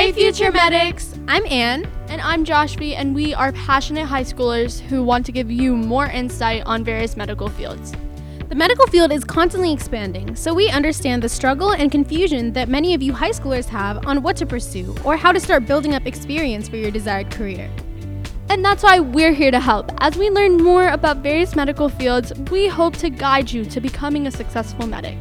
Hey, future medics! I'm Anne. And I'm Joshby, and we are passionate high schoolers who want to give you more insight on various medical fields. The medical field is constantly expanding, so we understand the struggle and confusion that many of you high schoolers have on what to pursue or how to start building up experience for your desired career. And that's why we're here to help. As we learn more about various medical fields, we hope to guide you to becoming a successful medic.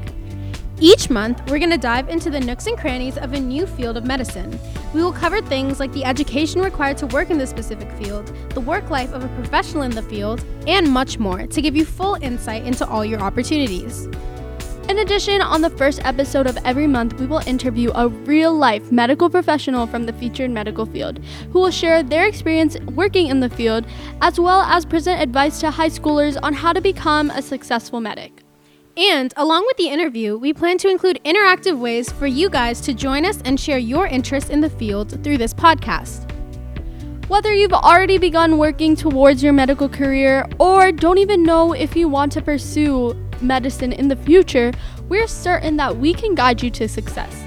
Each month, we're going to dive into the nooks and crannies of a new field of medicine. We will cover things like the education required to work in this specific field, the work life of a professional in the field, and much more to give you full insight into all your opportunities. In addition, on the first episode of every month, we will interview a real life medical professional from the featured medical field who will share their experience working in the field as well as present advice to high schoolers on how to become a successful medic. And along with the interview, we plan to include interactive ways for you guys to join us and share your interest in the field through this podcast. Whether you've already begun working towards your medical career or don't even know if you want to pursue medicine in the future, we're certain that we can guide you to success.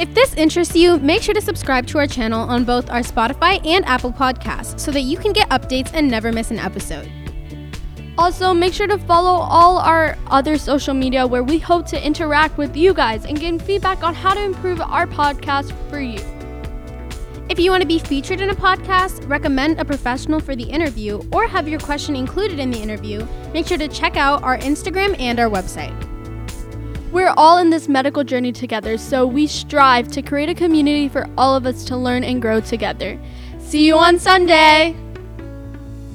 If this interests you, make sure to subscribe to our channel on both our Spotify and Apple Podcasts so that you can get updates and never miss an episode. Also, make sure to follow all our other social media where we hope to interact with you guys and get feedback on how to improve our podcast for you. If you want to be featured in a podcast, recommend a professional for the interview, or have your question included in the interview, make sure to check out our Instagram and our website. We're all in this medical journey together, so we strive to create a community for all of us to learn and grow together. See you on Sunday!